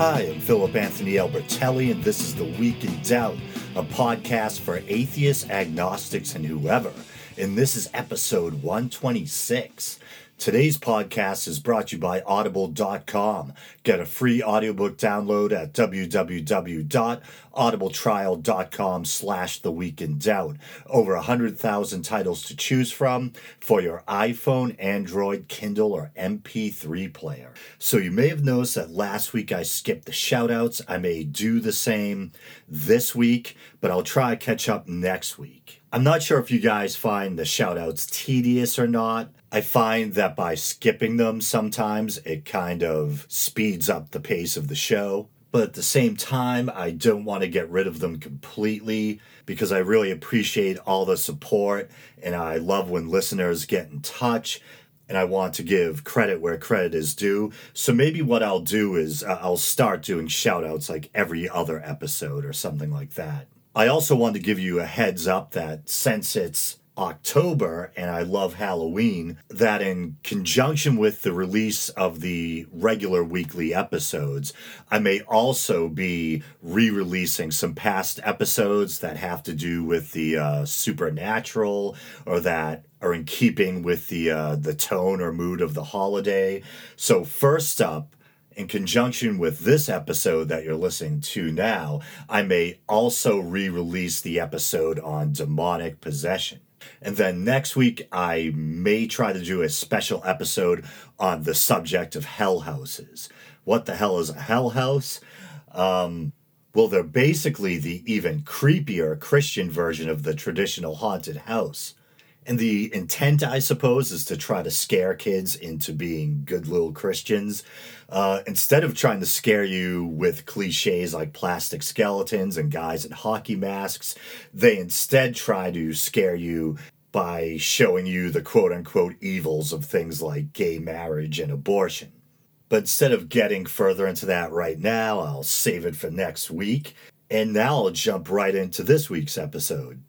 Hi, I'm Philip Anthony Albertelli, and this is The Week in Doubt, a podcast for atheists, agnostics, and whoever. And this is episode 126. Today's podcast is brought to you by Audible.com. Get a free audiobook download at www.audibletrial.com slash The Week in Doubt. Over 100,000 titles to choose from for your iPhone, Android, Kindle, or MP3 player. So you may have noticed that last week I skipped the shoutouts. I may do the same this week, but I'll try to catch up next week. I'm not sure if you guys find the shoutouts tedious or not. I find that by skipping them sometimes it kind of speeds up the pace of the show. But at the same time, I don't want to get rid of them completely because I really appreciate all the support and I love when listeners get in touch and I want to give credit where credit is due. So maybe what I'll do is uh, I'll start doing shout outs like every other episode or something like that. I also want to give you a heads up that since it's October and I love Halloween, that in conjunction with the release of the regular weekly episodes, I may also be re releasing some past episodes that have to do with the uh, supernatural or that are in keeping with the uh, the tone or mood of the holiday. So first up, in conjunction with this episode that you're listening to now, I may also re-release the episode on demonic possession. And then next week, I may try to do a special episode on the subject of hell houses. What the hell is a hell house? Um, well, they're basically the even creepier Christian version of the traditional haunted house. And the intent, I suppose, is to try to scare kids into being good little Christians. Uh, instead of trying to scare you with cliches like plastic skeletons and guys in hockey masks, they instead try to scare you by showing you the quote unquote evils of things like gay marriage and abortion. But instead of getting further into that right now, I'll save it for next week. And now I'll jump right into this week's episode.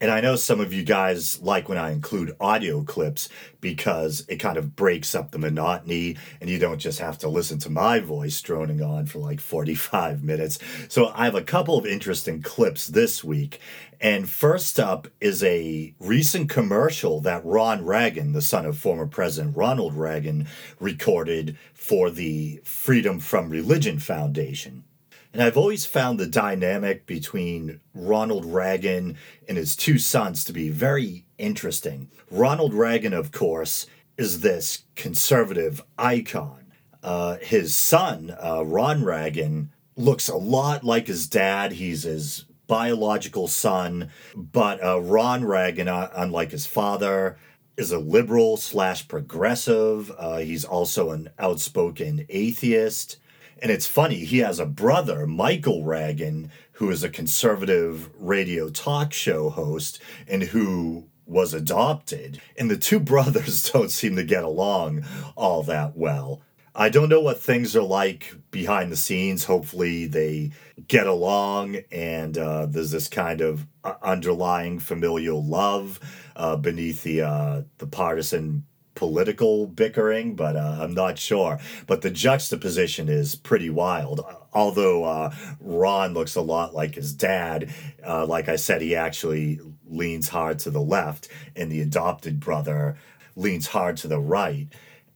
And I know some of you guys like when I include audio clips because it kind of breaks up the monotony and you don't just have to listen to my voice droning on for like 45 minutes. So I have a couple of interesting clips this week. And first up is a recent commercial that Ron Reagan, the son of former President Ronald Reagan, recorded for the Freedom from Religion Foundation. And I've always found the dynamic between Ronald Reagan and his two sons to be very interesting. Ronald Reagan, of course, is this conservative icon. Uh, his son, uh, Ron Reagan, looks a lot like his dad. He's his biological son, but uh, Ron Reagan, uh, unlike his father, is a liberal slash progressive. Uh, he's also an outspoken atheist. And it's funny, he has a brother, Michael Reagan, who is a conservative radio talk show host and who was adopted. And the two brothers don't seem to get along all that well. I don't know what things are like behind the scenes. Hopefully, they get along and uh, there's this kind of uh, underlying familial love uh, beneath the uh, the partisan political bickering, but uh, I'm not sure. But the juxtaposition is pretty wild. Although uh, Ron looks a lot like his dad, uh, like I said, he actually leans hard to the left, and the adopted brother leans hard to the right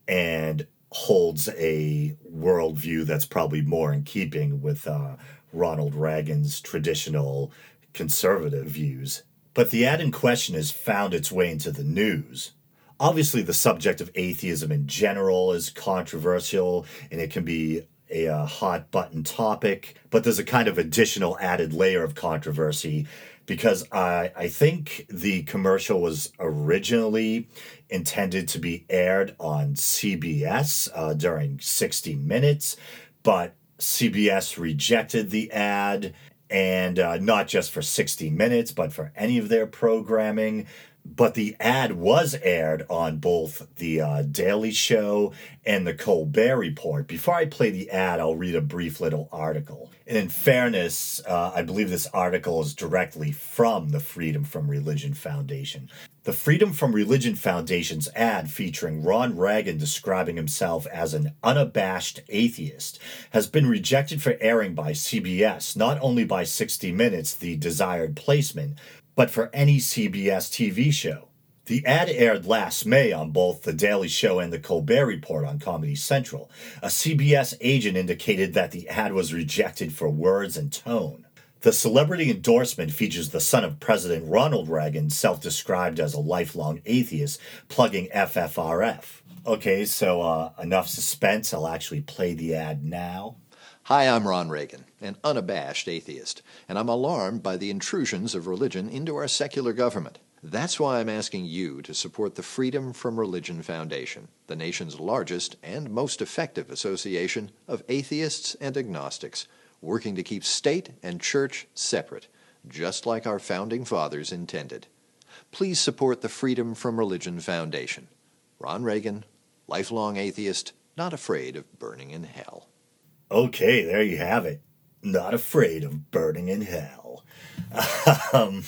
and holds a worldview that's probably more in keeping with uh, Ronald Reagan's traditional conservative views. But the ad in question has found its way into the news obviously the subject of atheism in general is controversial and it can be a hot button topic, but there's a kind of additional added layer of controversy because I, I think the commercial was originally intended to be aired on CBS uh, during 60 Minutes, but CBS rejected the ad and uh, not just for 60 minutes, but for any of their programming but the ad was aired on both the uh, Daily Show and the Colbert Report. Before I play the ad, I'll read a brief little article. And in fairness, uh, I believe this article is directly from the Freedom from Religion Foundation. The Freedom from Religion Foundation's ad featuring Ron Reagan describing himself as an unabashed atheist has been rejected for airing by CBS, not only by 60 Minutes, the desired placement, but for any CBS TV show. The ad aired last May on both The Daily Show and The Colbert Report on Comedy Central. A CBS agent indicated that the ad was rejected for words and tone. The celebrity endorsement features the son of President Ronald Reagan, self described as a lifelong atheist, plugging FFRF. Okay, so uh, enough suspense. I'll actually play the ad now. Hi, I'm Ron Reagan, an unabashed atheist, and I'm alarmed by the intrusions of religion into our secular government. That's why I'm asking you to support the Freedom from Religion Foundation, the nation's largest and most effective association of atheists and agnostics, working to keep state and church separate, just like our founding fathers intended. Please support the Freedom from Religion Foundation. Ron Reagan, lifelong atheist, not afraid of burning in hell. Okay, there you have it. Not afraid of burning in hell. um,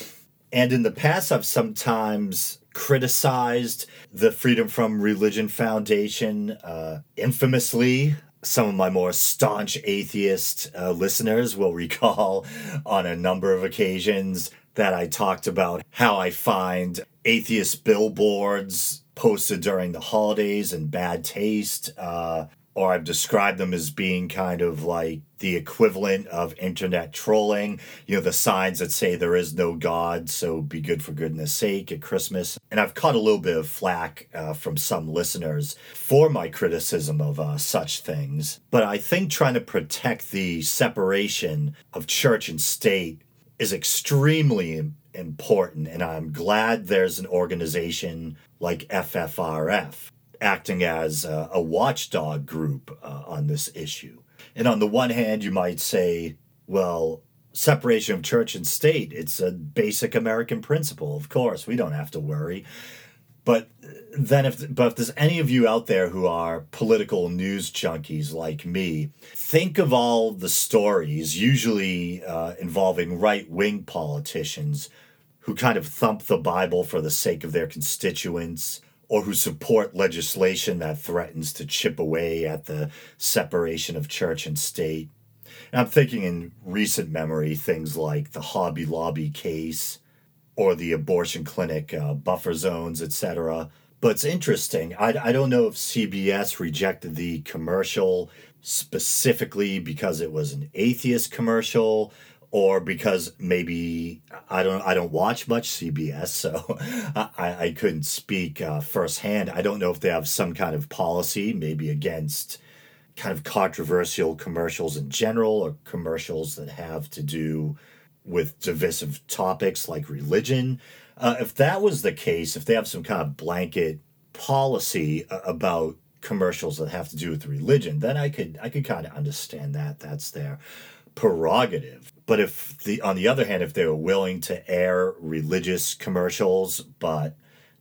and in the past, I've sometimes criticized the Freedom from Religion Foundation. Uh, infamously, some of my more staunch atheist uh, listeners will recall on a number of occasions that I talked about how I find atheist billboards posted during the holidays in bad taste. Uh, or I've described them as being kind of like the equivalent of internet trolling. You know, the signs that say there is no God, so be good for goodness sake at Christmas. And I've caught a little bit of flack uh, from some listeners for my criticism of uh, such things. But I think trying to protect the separation of church and state is extremely important. And I'm glad there's an organization like FFRF acting as a, a watchdog group uh, on this issue. And on the one hand, you might say, well, separation of church and state, it's a basic American principle. Of course, we don't have to worry. But then if but if there's any of you out there who are political news junkies like me, think of all the stories, usually uh, involving right-wing politicians, who kind of thump the Bible for the sake of their constituents, or who support legislation that threatens to chip away at the separation of church and state. And I'm thinking in recent memory things like the Hobby Lobby case or the abortion clinic uh, buffer zones, etc. But it's interesting. I, I don't know if CBS rejected the commercial specifically because it was an atheist commercial or because maybe I don't I don't watch much CBS, so I, I couldn't speak uh, firsthand. I don't know if they have some kind of policy, maybe against kind of controversial commercials in general, or commercials that have to do with divisive topics like religion. Uh, if that was the case, if they have some kind of blanket policy uh, about commercials that have to do with religion, then I could I could kind of understand that. That's their prerogative. But if the on the other hand, if they were willing to air religious commercials, but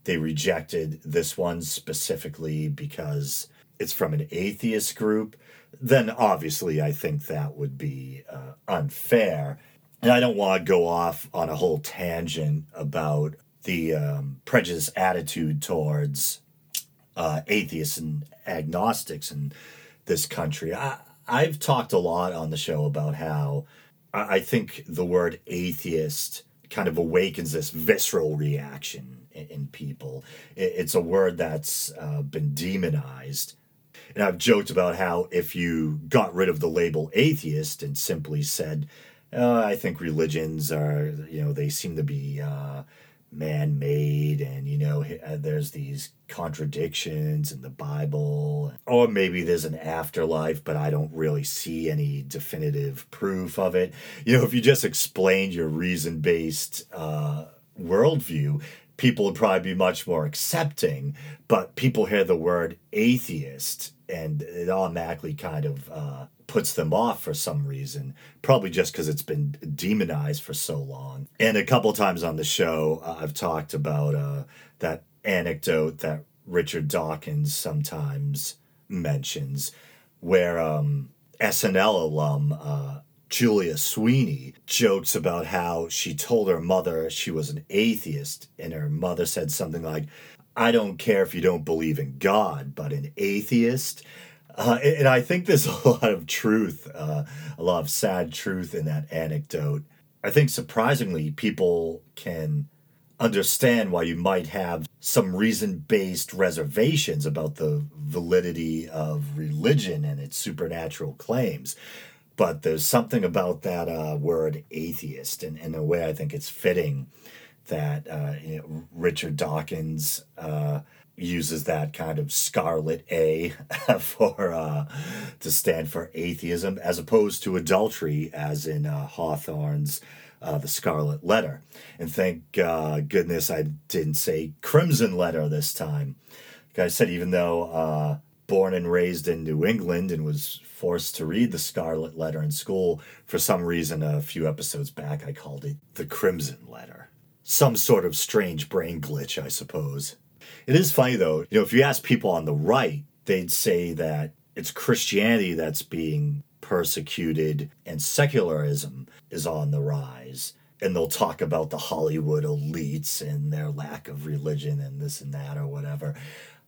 they rejected this one specifically because it's from an atheist group, then obviously I think that would be uh, unfair. And I don't want to go off on a whole tangent about the um, prejudice attitude towards uh, atheists and agnostics in this country. I, I've talked a lot on the show about how I think the word atheist kind of awakens this visceral reaction in, people. It, it's a word that's uh, been demonized. And I've joked about how if you got rid of the label atheist and simply said, uh, I think religions are, you know, they seem to be uh, man made and you know uh, there's these contradictions in the bible. Or maybe there's an afterlife but i don't really see any definitive proof of it. You know if you just explained your reason based uh, worldview people would probably be much more accepting but people hear the word atheist and it automatically kind of uh, puts them off for some reason, probably just because it's been demonized for so long. And a couple times on the show, uh, I've talked about uh, that anecdote that Richard Dawkins sometimes mentions, where um, SNL alum uh, Julia Sweeney jokes about how she told her mother she was an atheist, and her mother said something like, I don't care if you don't believe in God, but an atheist. Uh, and I think there's a lot of truth, uh, a lot of sad truth in that anecdote. I think surprisingly, people can understand why you might have some reason based reservations about the validity of religion and its supernatural claims. But there's something about that uh, word atheist, and in a way, I think it's fitting that uh, you know, Richard Dawkins uh, uses that kind of scarlet A for uh, to stand for atheism, as opposed to adultery, as in uh, Hawthorne's uh, The Scarlet Letter. And thank uh, goodness I didn't say Crimson Letter this time. Like I said, even though uh, born and raised in New England and was forced to read The Scarlet Letter in school, for some reason a few episodes back I called it The Crimson Letter. Some sort of strange brain glitch, I suppose. It is funny though, you know, if you ask people on the right, they'd say that it's Christianity that's being persecuted and secularism is on the rise. And they'll talk about the Hollywood elites and their lack of religion and this and that or whatever.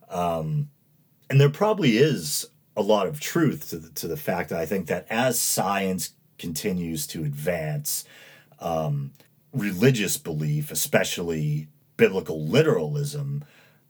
Um, and there probably is a lot of truth to the, to the fact that I think that as science continues to advance, um, religious belief, especially biblical literalism,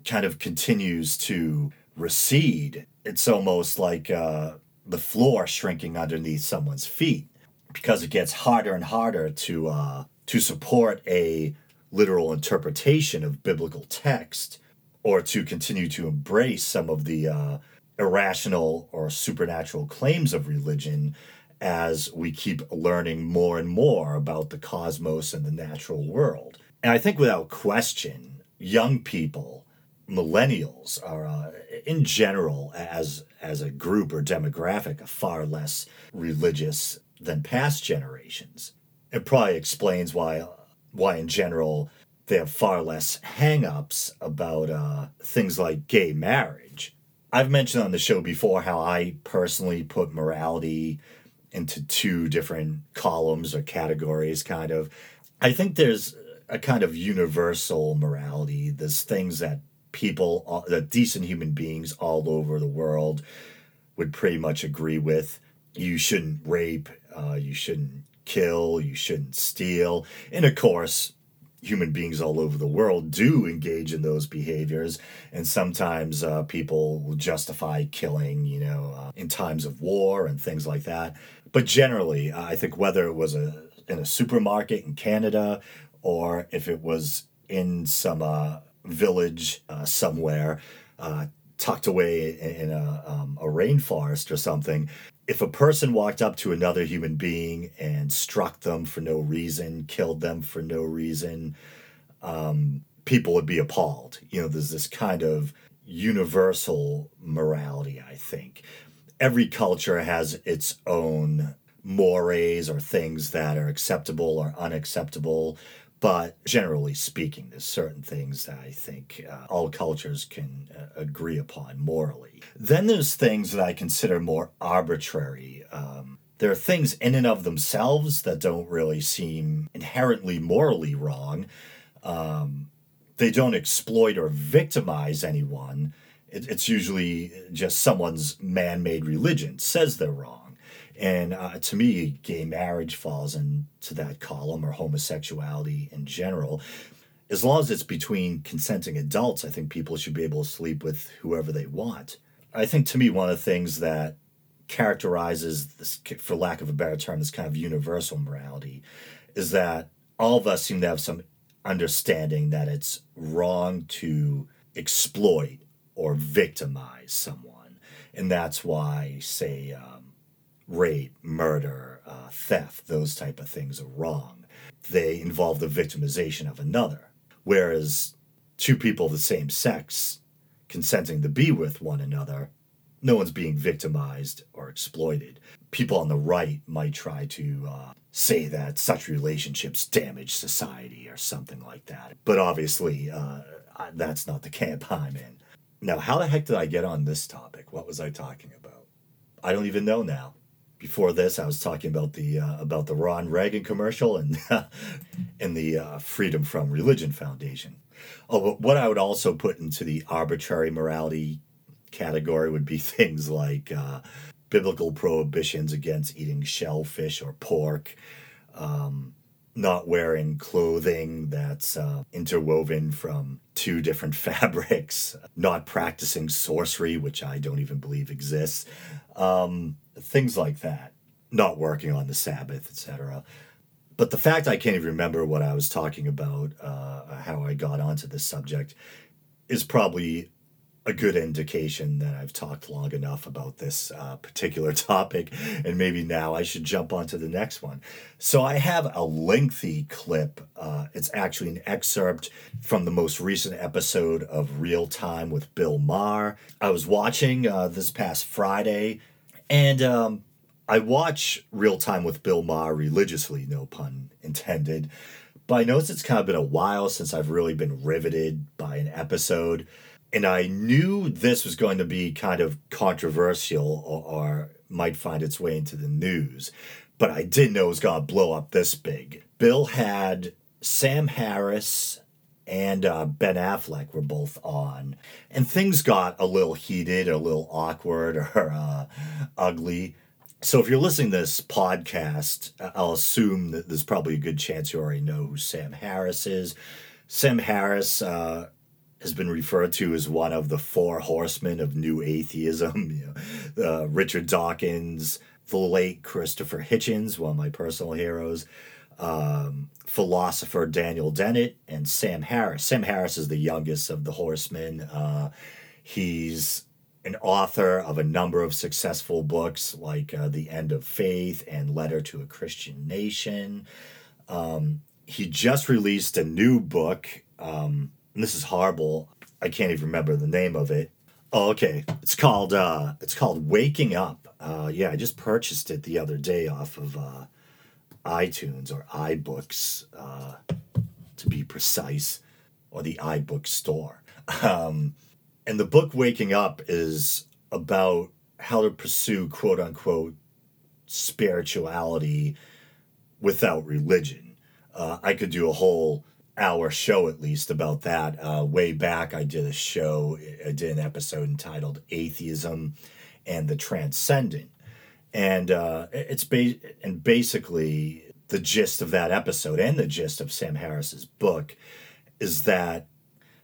kind of continues to recede. It's almost like uh, the floor shrinking underneath someone's feet because it gets harder and harder to uh, to support a literal interpretation of biblical text or to continue to embrace some of the uh, irrational or supernatural claims of religion as we keep learning more and more about the cosmos and the natural world. And I think without question, young people, millennials are uh, in general as as a group or demographic are far less religious than past generations. It probably explains why why in general they have far less hang-ups about uh, things like gay marriage. I've mentioned on the show before how I personally put morality into two different columns or categories, kind of. I think there's a kind of universal morality. There's things that people, uh, that decent human beings all over the world would pretty much agree with. You shouldn't rape, uh, you shouldn't kill, you shouldn't steal. And of course, human beings all over the world do engage in those behaviors. And sometimes uh, people will justify killing, you know, uh, in times of war and things like that. But generally, I think whether it was a in a supermarket in Canada or if it was in some uh, village uh, somewhere uh, tucked away in a, um, a rainforest or something, if a person walked up to another human being and struck them for no reason, killed them for no reason, um, people would be appalled. You know, there's this kind of universal morality, I think every culture has its own mores or things that are acceptable or unacceptable. But generally speaking, there's certain things that I think uh, all cultures can uh, agree upon morally. Then there's things that I consider more arbitrary. Um, there are things in and of themselves that don't really seem inherently morally wrong. Um, they don't exploit or victimize anyone it, it's usually just someone's man-made religion says they're wrong and uh, to me gay marriage falls into that column or homosexuality in general as long as it's between consenting adults i think people should be able to sleep with whoever they want i think to me one of the things that characterizes this for lack of a better term this kind of universal morality is that all of us seem to have some understanding that it's wrong to exploit or victimize someone. And that's why, say, um, rape, murder, uh, theft, those type of things are wrong. They involve the victimization of another. Whereas two people of the same sex consenting to be with one another, no one's being victimized or exploited. People on the right might try to uh, say that such relationships damage society or something like that. But obviously, uh, that's not the camp I'm in. Now, how the heck did I get on this topic? What was I talking about? I don't even know now. Before this, I was talking about the uh, about the Ron Reagan commercial and and the uh, Freedom from Religion Foundation. Oh, but what I would also put into the arbitrary morality category would be things like uh, biblical prohibitions against eating shellfish or pork, um, not wearing clothing that's uh, interwoven from two different fabrics, not practicing sorcery, which I don't even believe exists, um, things like that, not working on the Sabbath, etc. But the fact I can't even remember what I was talking about, uh, how I got onto this subject, is probably a good indication that I've talked long enough about this uh, particular topic, and maybe now I should jump on to the next one. So, I have a lengthy clip. Uh, it's actually an excerpt from the most recent episode of Real Time with Bill Maher. I was watching uh, this past Friday, and um, I watch Real Time with Bill Maher religiously, no pun intended. But I noticed it's kind of been a while since I've really been riveted by an episode and I knew this was going to be kind of controversial or, or might find its way into the news, but I didn't know it was going to blow up this big. Bill had Sam Harris and uh, Ben Affleck were both on, and things got a little heated, a little awkward, or uh, ugly. So if you're listening to this podcast, I'll assume that there's probably a good chance you already know who Sam Harris is. Sam Harris uh, has been referred to as one of the four horsemen of new atheism. You know, uh, Richard Dawkins, the late Christopher Hitchens, one of my personal heroes, um, philosopher Daniel Dennett, and Sam Harris. Sam Harris is the youngest of the horsemen. Uh, he's an author of a number of successful books like uh, The End of Faith and Letter to a Christian Nation. Um, he just released a new book. Um, and this is horrible. I can't even remember the name of it. Oh, okay. It's called uh it's called Waking Up. Uh yeah, I just purchased it the other day off of uh iTunes or iBooks, uh to be precise, or the iBook store. Um and the book Waking Up is about how to pursue quote unquote spirituality without religion. Uh, I could do a whole hour show at least about that. Uh, way back, I did a show, I did an episode entitled Atheism and the Transcendent. And uh, it's ba- and basically the gist of that episode and the gist of Sam Harris's book is that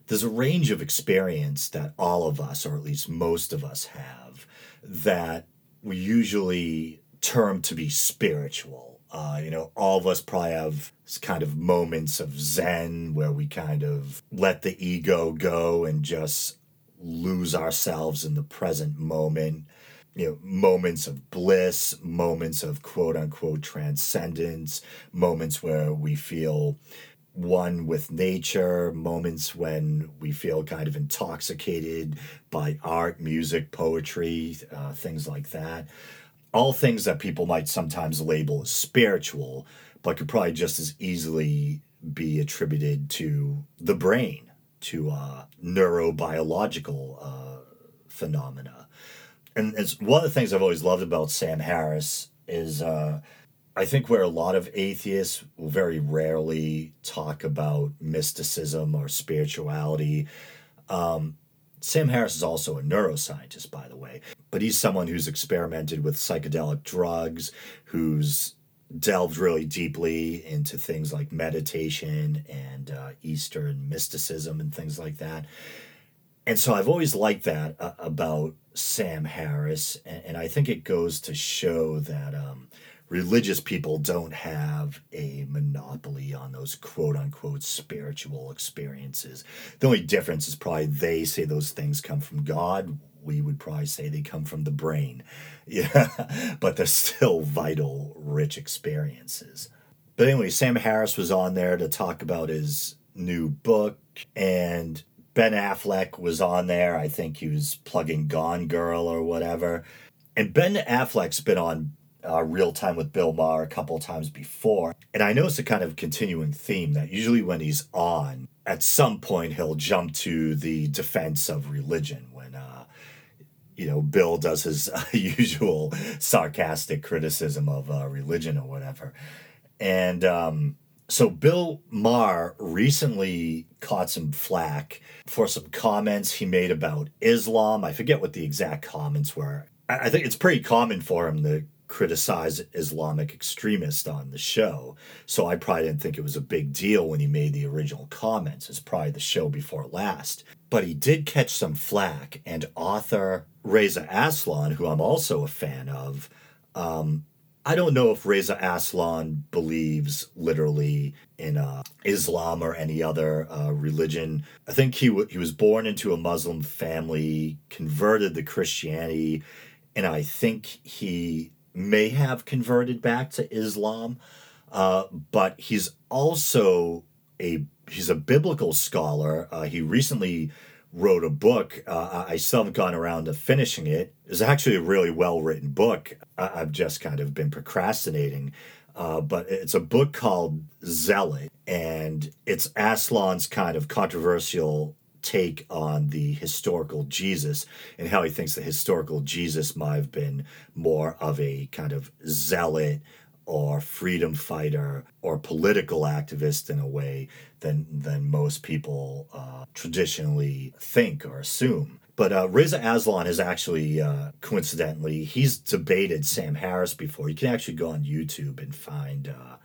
there's a range of experience that all of us, or at least most of us, have that we usually term to be spiritual uh, you know, all of us probably have kind of moments of zen where we kind of let the ego go and just lose ourselves in the present moment. You know, moments of bliss, moments of quote unquote transcendence, moments where we feel one with nature, moments when we feel kind of intoxicated by art, music, poetry, uh, things like that all things that people might sometimes label as spiritual, but could probably just as easily be attributed to the brain, to uh, neurobiological uh, phenomena. And it's one of the things I've always loved about Sam Harris is uh, I think where a lot of atheists will very rarely talk about mysticism or spirituality. Um, Sam Harris is also a neuroscientist, by the way, but he's someone who's experimented with psychedelic drugs, who's delved really deeply into things like meditation and uh, Eastern mysticism and things like that. And so I've always liked that uh, about Sam Harris, and, and, I think it goes to show that um, religious people don't have a monopoly on those quote unquote spiritual experiences. The only difference is probably they say those things come from God. We would probably say they come from the brain. Yeah, but they're still vital, rich experiences. But anyway, Sam Harris was on there to talk about his new book, and Ben Affleck was on there. I think he was plugging Gone Girl or whatever. And Ben Affleck's been on uh, Real Time with Bill Maher a couple times before. And I notice a kind of continuing theme that usually when he's on, at some point he'll jump to the defense of religion when, uh, you know, Bill does his uh, usual sarcastic criticism of uh, religion or whatever. And um, so Bill Maher recently caught some flack for some comments he made about Islam. I forget what the exact comments were. I think it's pretty common for him to criticize Islamic extremists on the show. So I probably didn't think it was a big deal when he made the original comments. It's probably the show before last. But he did catch some flack, and author Reza Aslan, who I'm also a fan of, um, I don't know if Reza Aslan believes literally in uh, Islam or any other uh, religion. I think he w- he was born into a Muslim family, converted to Christianity, and I think he may have converted back to Islam, uh, but he's also a he's a biblical scholar. Uh, he recently wrote a book. Uh, I still haven't gone around to finishing it. It's actually a really well written book. I- have just kind of been procrastinating. Uh, but it's a book called Zealot, and it's Aslan's kind of controversial take on the historical Jesus and how he thinks the historical Jesus might have been more of a kind of zealot or freedom fighter or political activist in a way than than most people uh, traditionally think or assume. But uh, Reza Aslan is actually, uh, coincidentally, he's debated Sam Harris before. You can actually go on YouTube and find uh,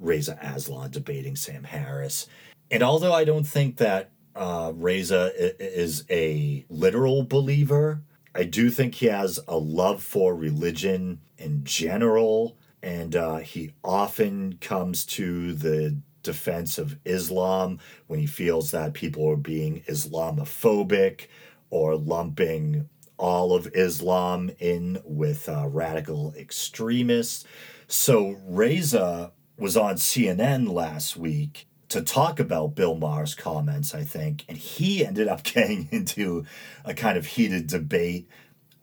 Reza Aslan debating Sam Harris. And although I don't think that uh, Reza is a literal believer. I do think he has a love for religion in general, and uh, he often comes to the defense of Islam when he feels that people are being Islamophobic or lumping all of Islam in with uh, radical extremists. So Reza was on CNN last week to talk about Bill Maher's comments, I think, and he ended up getting into a kind of heated debate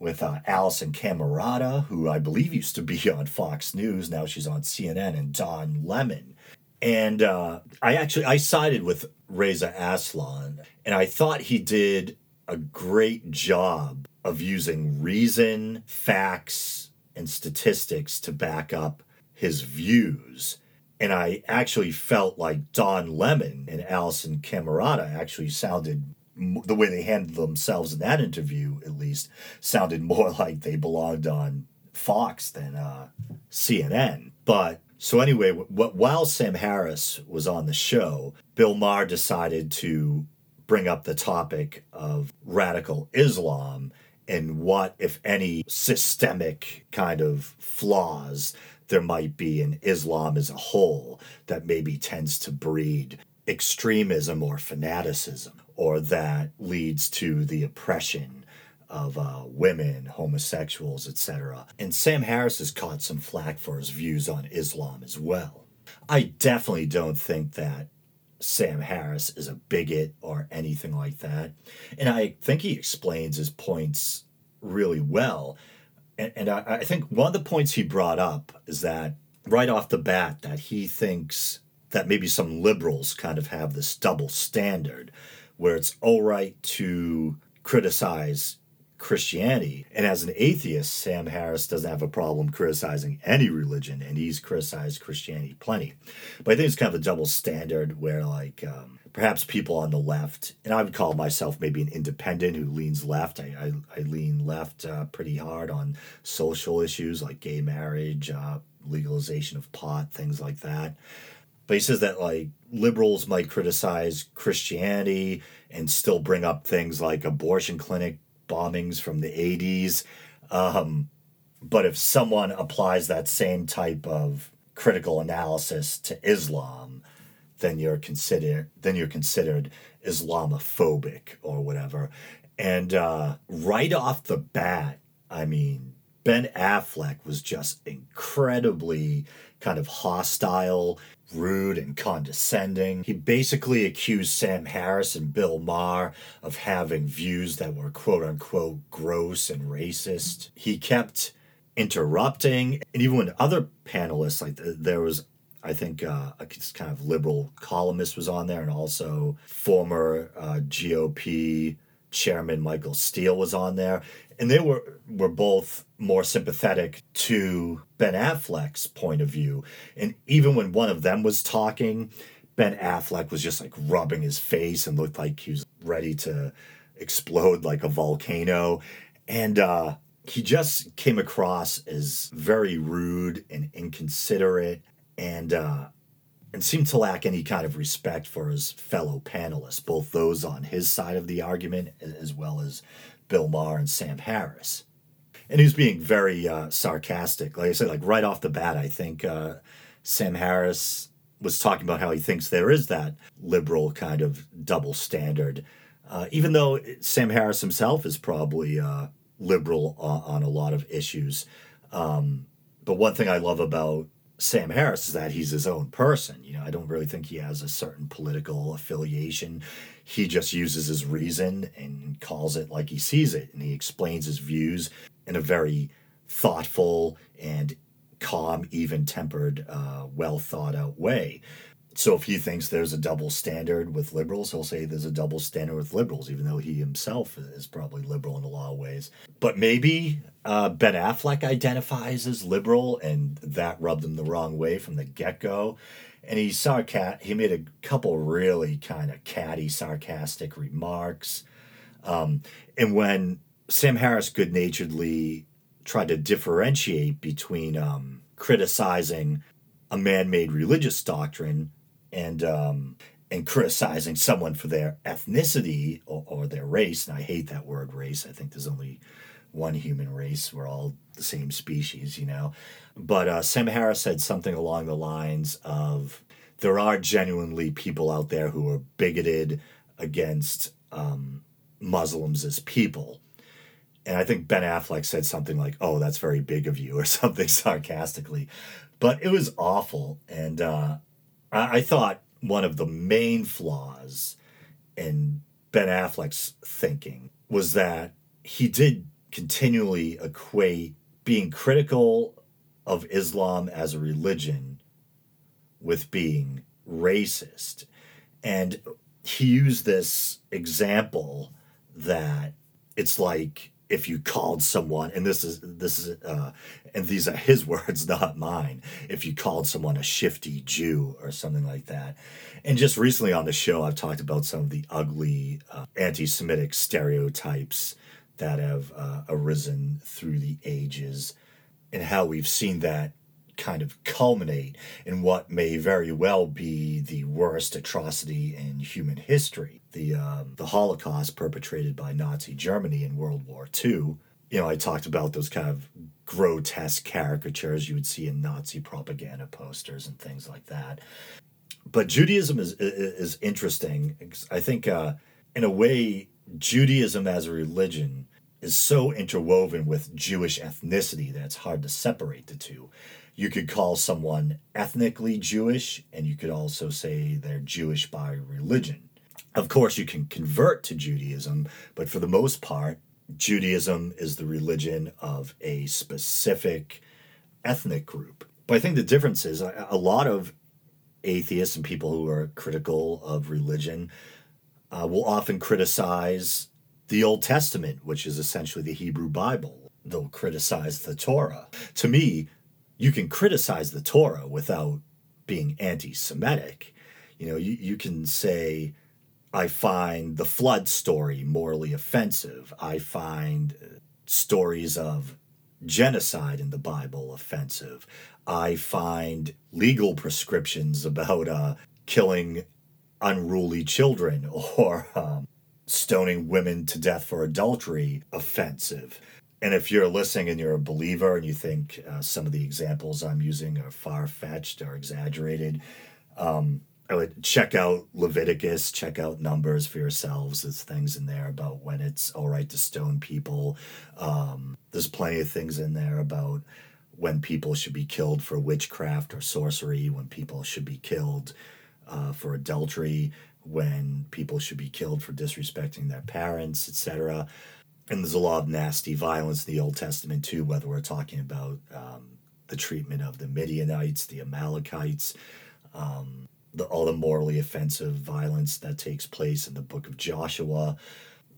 with uh, Alisyn Camerota, who I believe used to be on Fox News. Now she's on CNN, and Don Lemon. And uh, I actually I sided with Reza Aslan, and I thought he did a great job of using reason, facts, and statistics to back up his views and I actually felt like Don Lemon and Alisyn Camerota actually sounded the way they handled themselves in that interview, at least, sounded more like they belonged on Fox than uh, CNN. But so anyway, w- while Sam Harris was on the show, Bill Maher decided to bring up the topic of radical Islam and what, if any, systemic kind of flaws there might be in Islam as a whole that maybe tends to breed extremism or fanaticism, or that leads to the oppression of uh, women, homosexuals, etc. And Sam Harris has caught some flack for his views on Islam as well. I definitely don't think that Sam Harris is a bigot or anything like that. And I think he explains his points really well and, and I, I think one of the points he brought up is that right off the bat that he thinks that maybe some liberals kind of have this double standard where it's all right to criticize Christianity. And as an atheist, Sam Harris doesn't have a problem criticizing any religion, and he's criticized Christianity plenty. But I think it's kind of a double standard where, like, um, perhaps people on the left, and I would call myself maybe an independent who leans left. I, I, I lean left uh, pretty hard on social issues like gay marriage, uh, legalization of pot, things like that. But he says that like liberals might criticize Christianity and still bring up things like abortion clinic bombings from the 80s. Um, but if someone applies that same type of critical analysis to Islam, then you're considered then you're considered Islamophobic or whatever. And uh, right off the bat, I mean, Ben Affleck was just incredibly kind of hostile, rude, and condescending. He basically accused Sam Harris and Bill Maher of having views that were quote unquote gross and racist. He kept interrupting, and even when other panelists, like there was I think uh, a kind of liberal columnist was on there, and also former uh, GOP chairman Michael Steele was on there, and they were were both more sympathetic to Ben Affleck's point of view. And even when one of them was talking, Ben Affleck was just like rubbing his face and looked like he was ready to explode like a volcano, and uh, he just came across as very rude and inconsiderate and uh, and seemed to lack any kind of respect for his fellow panelists, both those on his side of the argument as well as Bill Maher and Sam Harris. And he was being very uh, sarcastic. Like I said, like right off the bat, I think uh, Sam Harris was talking about how he thinks there is that liberal kind of double standard, uh, even though Sam Harris himself is probably uh, liberal on, on, a lot of issues. Um, but one thing I love about Sam Harris is that he's his own person. You know, I don't really think he has a certain political affiliation. He just uses his reason and calls it like he sees it, and he explains his views in a very thoughtful and calm, even tempered, uh, well thought out way. So if he thinks there's a double standard with liberals, he'll say there's a double standard with liberals, even though he himself is probably liberal in a lot of ways. But maybe uh, Ben Affleck identifies as liberal, and that rubbed him the wrong way from the get go. And he saw cat. He made a couple really kind of catty, sarcastic remarks. Um, and when Sam Harris good naturedly tried to differentiate between um, criticizing a man made religious doctrine and um, and criticizing someone for their ethnicity or, or their race. And I hate that word race. I think there's only one human race. We're all the same species, you know. But uh, Sam Harris said something along the lines of there are genuinely people out there who are bigoted against um, Muslims as people. And I think Ben Affleck said something like, oh, that's very big of you, or something sarcastically. But it was awful. And uh, I, I thought one of the main flaws in Ben Affleck's thinking was that he did continually equate being critical of Islam as a religion with being racist. And he used this example that it's like if you called someone and this is this is uh, and these are his words not mine if you called someone a shifty jew or something like that and just recently on the show i've talked about some of the ugly uh, anti-semitic stereotypes that have uh, arisen through the ages and how we've seen that kind of culminate in what may very well be the worst atrocity in human history the, um, the Holocaust perpetrated by Nazi Germany in World War II. You know, I talked about those kind of grotesque caricatures you would see in Nazi propaganda posters and things like that. But Judaism is, is interesting. I think, uh, in a way, Judaism as a religion is so interwoven with Jewish ethnicity that it's hard to separate the two you could call someone ethnically Jewish, and you could also say they're Jewish by religion. Of course, you can convert to Judaism, but for the most part, Judaism is the religion of a specific ethnic group. But I think the difference is a lot of atheists and people who are critical of religion uh, will often criticize the Old Testament, which is essentially the Hebrew Bible. They'll criticize the Torah. To me, you can criticize the Torah without being anti Semitic. You know, you, you can say, I find the flood story morally offensive. I find uh, stories of genocide in the Bible offensive. I find legal prescriptions about uh, killing unruly children or um, stoning women to death for adultery offensive. And if you're listening and you're a believer and you think uh, some of the examples I'm using are far fetched or exaggerated, um, I would check out Leviticus, check out Numbers for yourselves. There's things in there about when it's all right to stone people. Um, there's plenty of things in there about when people should be killed for witchcraft or sorcery, when people should be killed uh, for adultery, when people should be killed for disrespecting their parents, etc. And there's a lot of nasty violence in the Old Testament too, whether we're talking about um, the treatment of the Midianites, the Amalekites, um, the, all the morally offensive violence that takes place in the book of Joshua.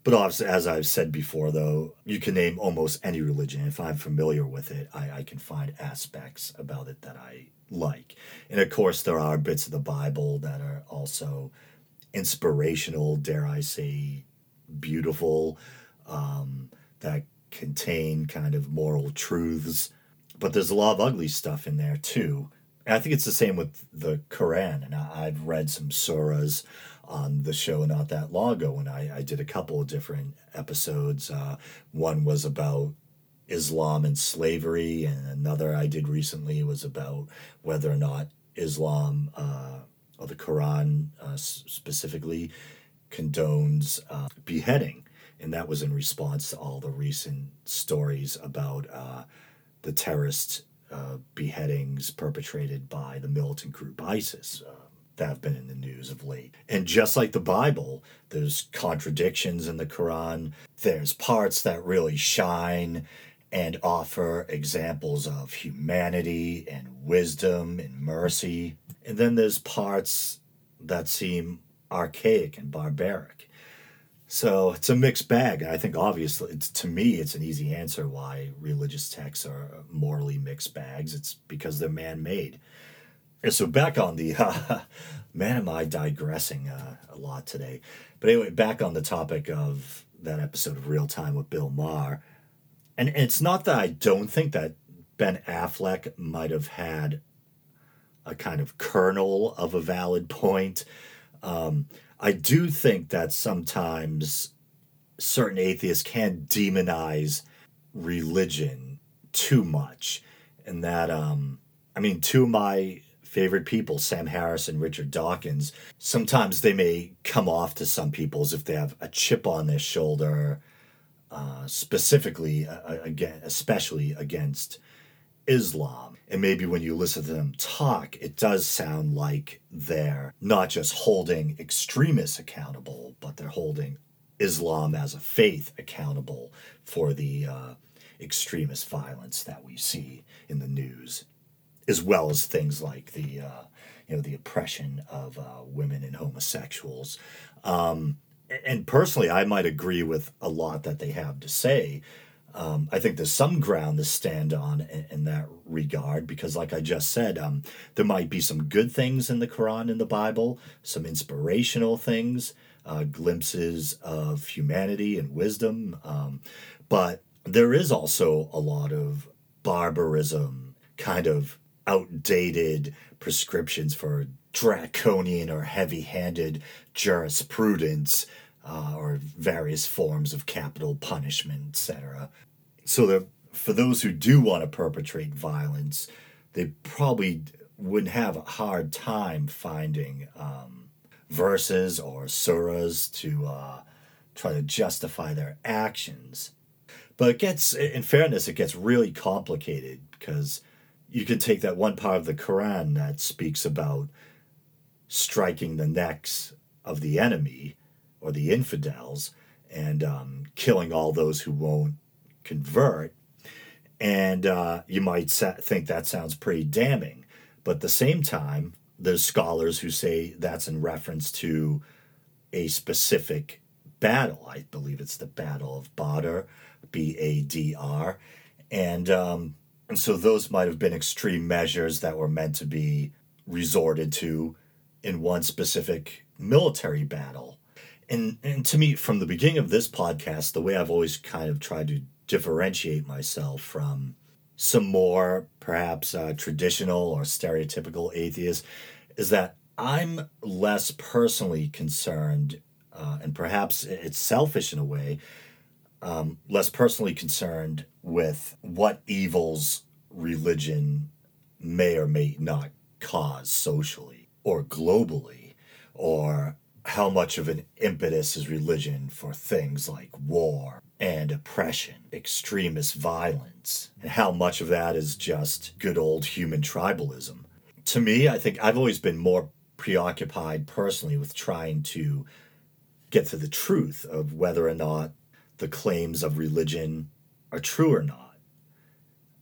But obviously, as I've said before, though, you can name almost any religion. If I'm familiar with it, I, I can find aspects about it that I like. And of course, there are bits of the Bible that are also inspirational, dare I say, beautiful, um, that contain kind of moral truths. But there's a lot of ugly stuff in there too. And I think it's the same with the Quran. And I, I've read some surahs on the show not that long ago when I, I did a couple of different episodes. Uh, one was about Islam and slavery, and another I did recently was about whether or not Islam uh, the Quran uh, specifically condones uh, beheading. And that was in response to all the recent stories about uh, the terrorist uh, beheadings perpetrated by the militant group ISIS uh, that have been in the news of late. And just like the Bible, there's contradictions in the Quran, there's parts that really shine and offer examples of humanity and wisdom and mercy. And then there's parts that seem archaic and barbaric. So it's a mixed bag. I think obviously, to me, it's an easy answer why religious texts are morally mixed bags. It's because they're man made. And so back on the uh, man, am I digressing uh, a lot today? But anyway, back on the topic of that episode of Real Time with Bill Maher. And it's not that I don't think that Ben Affleck might have had a kind of kernel of a valid point. Um, I do think that sometimes certain atheists can demonize religion too much. And that, um, I mean, two of my favorite people, Sam Harris and Richard Dawkins, sometimes they may come off to some people as if they have a chip on their shoulder, uh, specifically, uh, again, especially against Islam. And maybe when you listen to them talk, it does sound like they're not just holding extremists accountable, but they're holding Islam as a faith accountable for the uh, extremist violence that we see in the news, as well as things like the uh, you know the oppression of uh, women and homosexuals. Um, and personally, I might agree with a lot that they have to say. Um, I think there's some ground to stand on in, in that regard because, like I just said, um, there might be some good things in the Quran in the Bible, some inspirational things, uh, glimpses of humanity and wisdom. Um, but there is also a lot of barbarism, kind of outdated prescriptions for draconian or heavy handed jurisprudence uh, or various forms of capital punishment, etc. So that for those who do want to perpetrate violence, they probably would have a hard time finding um, verses or surahs to uh, try to justify their actions. But it gets, in fairness, it gets really complicated because you can take that one part of the Quran that speaks about striking the necks of the enemy or the infidels and um, killing all those who won't convert. And uh, you might sa- think that sounds pretty damning. But at the same time, there's scholars who say that's in reference to a specific battle. I believe it's the Battle of Badr, B A D R. And, um, and so those might have been extreme measures that were meant to be resorted to in one specific military battle and and to me from the beginning of this podcast the way i've always kind of tried to differentiate myself from some more perhaps uh, traditional or stereotypical atheists is that i'm less personally concerned uh, and perhaps it's selfish in a way um, less personally concerned with what evils religion may or may not cause socially or globally or how much of an impetus is religion for things like war and oppression, extremist violence, and how much of that is just good old human tribalism. To me, I think I've always been more preoccupied personally with trying to get to the truth of whether or not the claims of religion are true or not.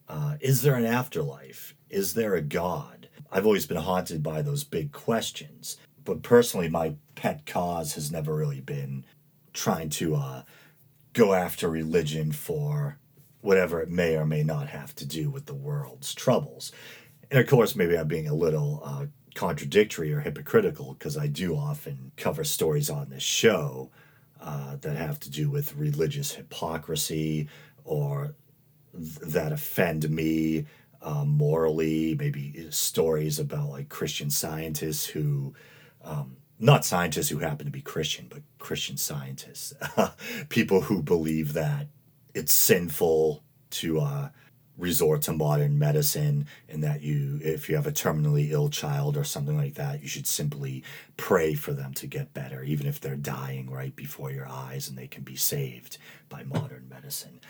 Uh, is there an afterlife? Is there a God? I've always been haunted by those big questions. But personally, my pet cause has never really been trying to uh, go after religion for whatever it may or may not have to do with the world's troubles. And of course, maybe I'm being a little uh, contradictory or hypocritical because I do often cover stories on this show uh, that have to do with religious hypocrisy or th- that offend me uh, morally. Maybe stories about like Christian scientists who, um, not scientists who happen to be Christian, but Christian scientists, people who believe that it's sinful to uh, resort to modern medicine and that you if you have a terminally ill child or something like that you should simply pray for them to get better even if they're dying right before your eyes and they can be saved by modern medicine.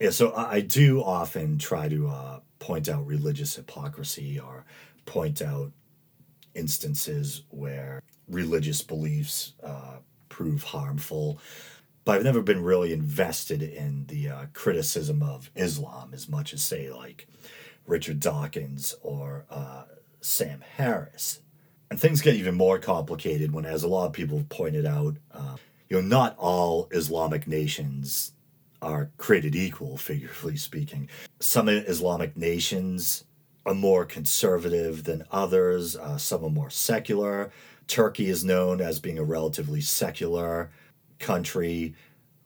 Yeah so i do often try to uh, point out religious hypocrisy or point out instances where religious beliefs uh, prove harmful but I've never been really invested in the uh, criticism of Islam as much as, say, like Richard Dawkins or uh, Sam Harris. And things get even more complicated when, as a lot of people have pointed out, uh, you know, not all Islamic nations are created equal, figuratively speaking. Some Islamic nations are more conservative than others, uh, some are more secular. Turkey is known as being a relatively secular country,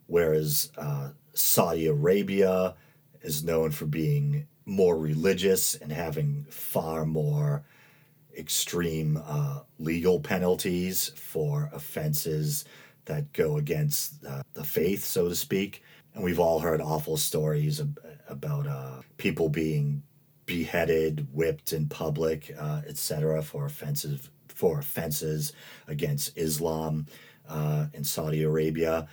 whereas uh, Saudi Arabia is known for being more religious and having far more extreme uh, legal penalties for offenses that go against uh, the faith, so to speak. And we've all heard awful stories ab- about uh, people being beheaded, whipped in public, uh, etc., for offenses for offenses against Islam uh, in Saudi Arabia.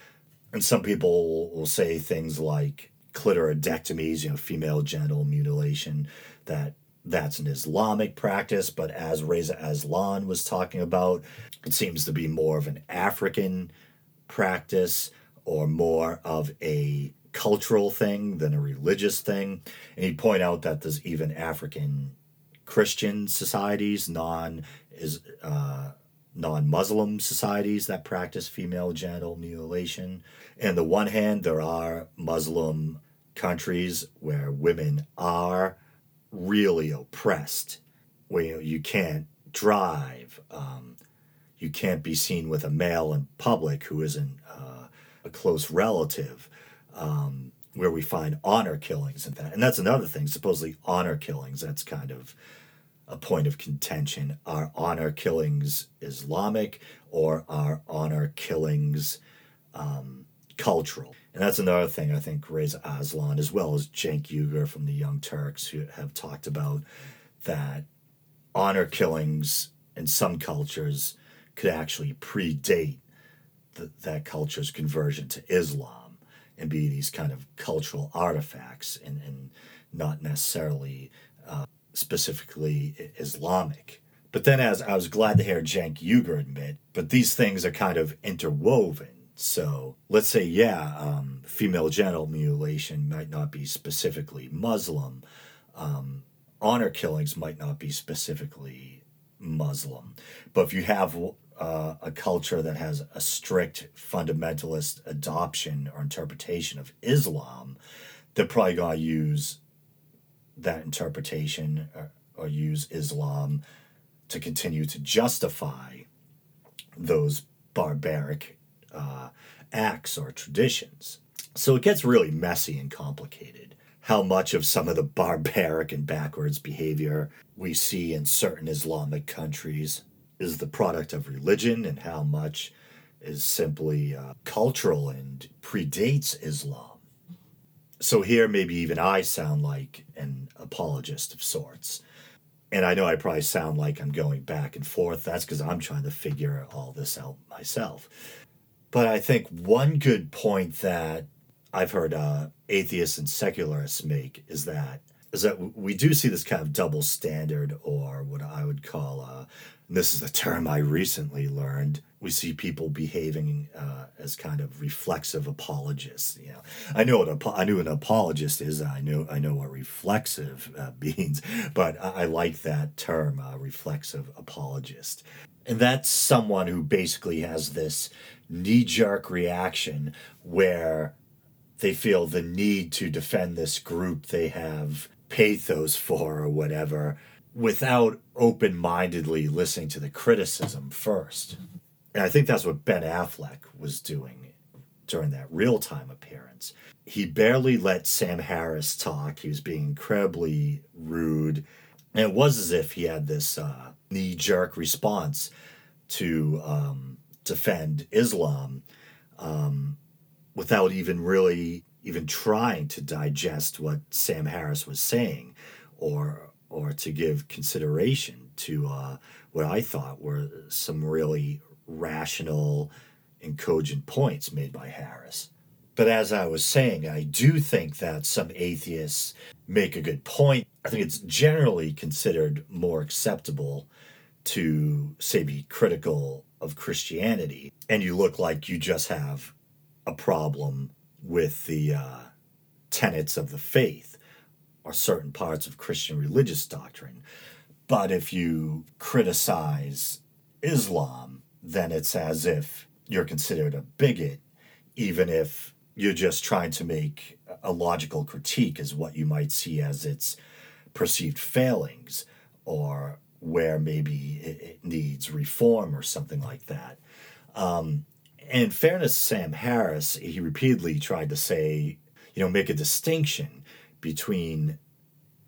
And some people will say things like clitoridectomies, you know, female genital mutilation, that that's an Islamic practice, but as Reza Aslan was talking about, it seems to be more of an African practice or more of a cultural thing than a religious thing. And he'd point out that there's even African Christian societies, non is uh, non Muslim societies that practice female genital mutilation. And the one hand, there are Muslim countries where women are really oppressed, where you, know, you can't drive, um, you can't be seen with a male in public who isn't uh, a close relative. Um, where we find honor killings and that, and that's another thing. Supposedly, honor killings. That's kind of a point of contention. Are honor killings Islamic or are honor killings um, cultural? And that's another thing I think Reza Aslan, as well as Cenk Uygur from the Young Turks, who have talked about that honor killings in some cultures could actually predate the, that culture's conversion to Islam and be these kind of cultural artifacts and, and not necessarily uh, specifically Islamic. But then, as I was glad to hear Cenk Uygur admit, but these things are kind of interwoven. So let's say, yeah, um, female genital mutilation might not be specifically Muslim. Um, honor killings might not be specifically Muslim. But if you have uh, a culture that has a strict fundamentalist adoption or interpretation of Islam, they're probably going to use that interpretation or, or use Islam to continue to justify those barbaric uh, acts or traditions. So it gets really messy and complicated. How much of some of the barbaric and backwards behavior we see in certain Islamic countries is the product of religion, and how much is simply uh, cultural and predates Islam. So here, maybe even I sound like an apologist of sorts. And I know I probably sound like I'm going back and forth. That's because I'm trying to figure all this out myself. But I think one good point that I've heard uh, atheists and secularists make is that is that we do see this kind of double standard, or what I would call, uh, this is a term I recently learned. We see people behaving uh, as kind of reflexive apologists. You know, I know what I knew an apologist is. I know I know what reflexive uh, means, but I, I, like that term, uh, reflexive apologist. And that's someone who basically has this knee jerk reaction where they feel the need to defend this group they have pathos for or whatever without open mindedly listening to the criticism first. And I think that's what Ben Affleck was doing during that real time appearance. He barely let Sam Harris talk. He was being incredibly rude. And it was as if he had this uh, knee jerk response to um, defend Islam um, without even really even trying to digest what Sam Harris was saying or or to give consideration to uh, what I thought were some really rational and cogent points made by Harris. But as I was saying, I do think that some atheists make a good point. I think it's generally considered more acceptable to, say, be critical of Christianity, and you look like you just have a problem with the uh, tenets of the faith or certain parts of Christian religious doctrine. But if you criticize Islam, then it's as if you're considered a bigot, even if you're just trying to make a logical critique as what you might see as its perceived failings or where maybe it, needs reform or something like that. Um, in fairness, Sam Harris, he repeatedly tried to say, you know, make a distinction between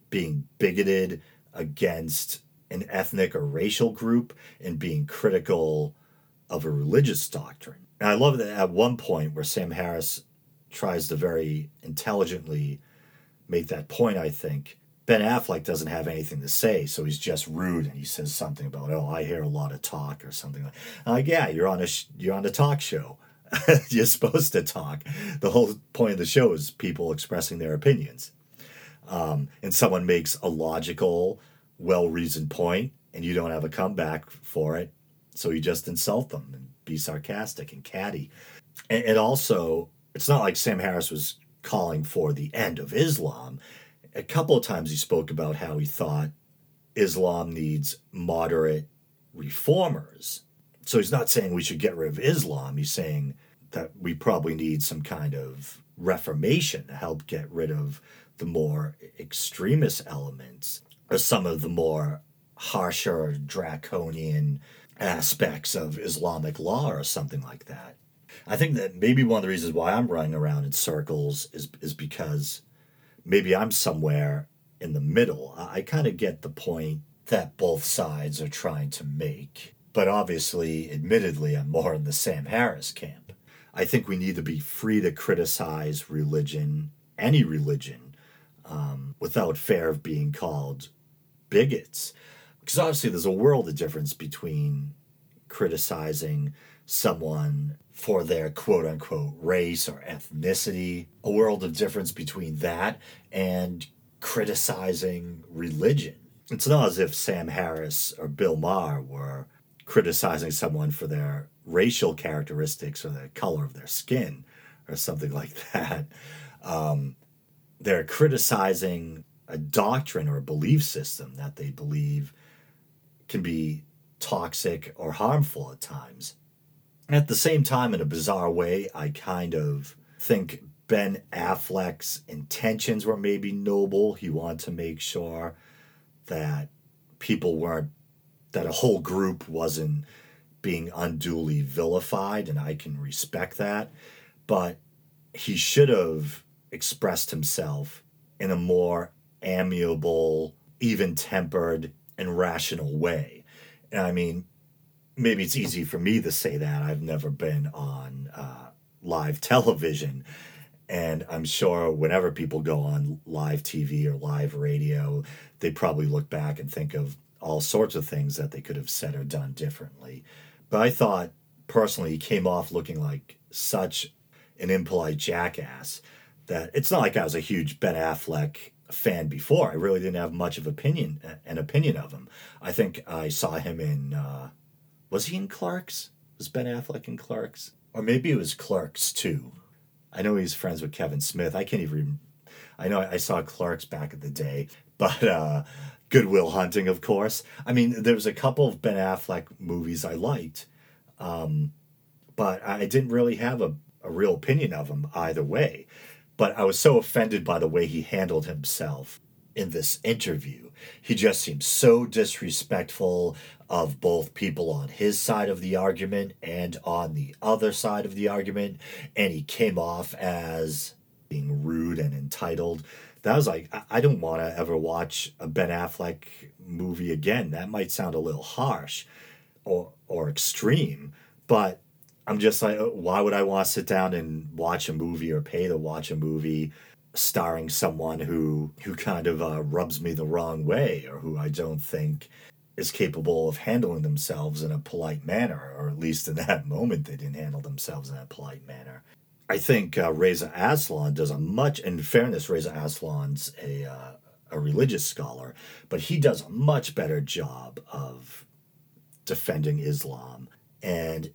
being bigoted against an ethnic or racial group and being critical of a religious doctrine. And I love that at one point where Sam Harris tries to very intelligently make that point, I think, Ben Affleck doesn't have anything to say, so he's just rude, and he says something about, "Oh, I hear a lot of talk" or something like. Like, yeah, you're on a sh- you're on a talk show. you're supposed to talk. The whole point of the show is people expressing their opinions, um, and someone makes a logical, well reasoned point, and you don't have a comeback for it, so you just insult them and be sarcastic and catty, and, and also it's not like Sam Harris was calling for the end of Islam a couple of times he spoke about how he thought Islam needs moderate reformers. So he's not saying we should get rid of Islam. He's saying that we probably need some kind of reformation to help get rid of the more extremist elements or some of the more harsher, draconian aspects of Islamic law or something like that. I think that maybe one of the reasons why I'm running around in circles is is because maybe I'm somewhere in the middle. I, I kind of get the point that both sides are trying to make. But obviously, admittedly, I'm more in the Sam Harris camp. I think we need to be free to criticize religion, any religion, um, without fear of being called bigots. Because obviously, there's a world of difference between criticizing someone for their quote unquote race or ethnicity, a world of difference between that and criticizing religion. It's not as if Sam Harris or Bill Maher were criticizing someone for their racial characteristics or the color of their skin or something like that. Um, they're criticizing a doctrine or a belief system that they believe can be toxic or harmful at times. At the same time, in a bizarre way, I kind of think Ben Affleck's intentions were maybe noble. He wanted to make sure that people weren't, that a whole group wasn't being unduly vilified, and I can respect that. But he should have expressed himself in a more amiable, even tempered, and rational way. And I mean, maybe it's easy for me to say that. I've never been on uh, live television. And I'm sure whenever people go on live TV or live radio, they probably look back and think of all sorts of things that they could have said or done differently. But I thought personally he came off looking like such an impolite jackass that it's not like I was a huge Ben Affleck fan before. I really didn't have much of opinion an opinion of him. I think I saw him in uh, was he in Clerks? Was Ben Affleck in Clerks? Or maybe it was Clerks too. I know he's friends with Kevin Smith. I can't even. I know I saw Clerks back in the day, but uh, Good Will Hunting, of course. I mean, there was a couple of Ben Affleck movies I liked, um, but I didn't really have a, a real opinion of him either way. But I was so offended by the way he handled himself in this interview. He just seemed so disrespectful of both people on his side of the argument and on the other side of the argument. And he came off as being rude and entitled. That was like, I don't want to ever watch a Ben Affleck movie again. That might sound a little harsh or, or extreme, but I'm just like, why would I want to sit down and watch a movie or pay to watch a movie starring someone who who kind of uh, rubs me the wrong way or who I don't think is capable of handling themselves in a polite manner, or at least in that moment they didn't handle themselves in a polite manner. I think uh, Reza Aslan does a much, in fairness, Reza Aslan's a uh, a religious scholar, but he does a much better job of defending Islam and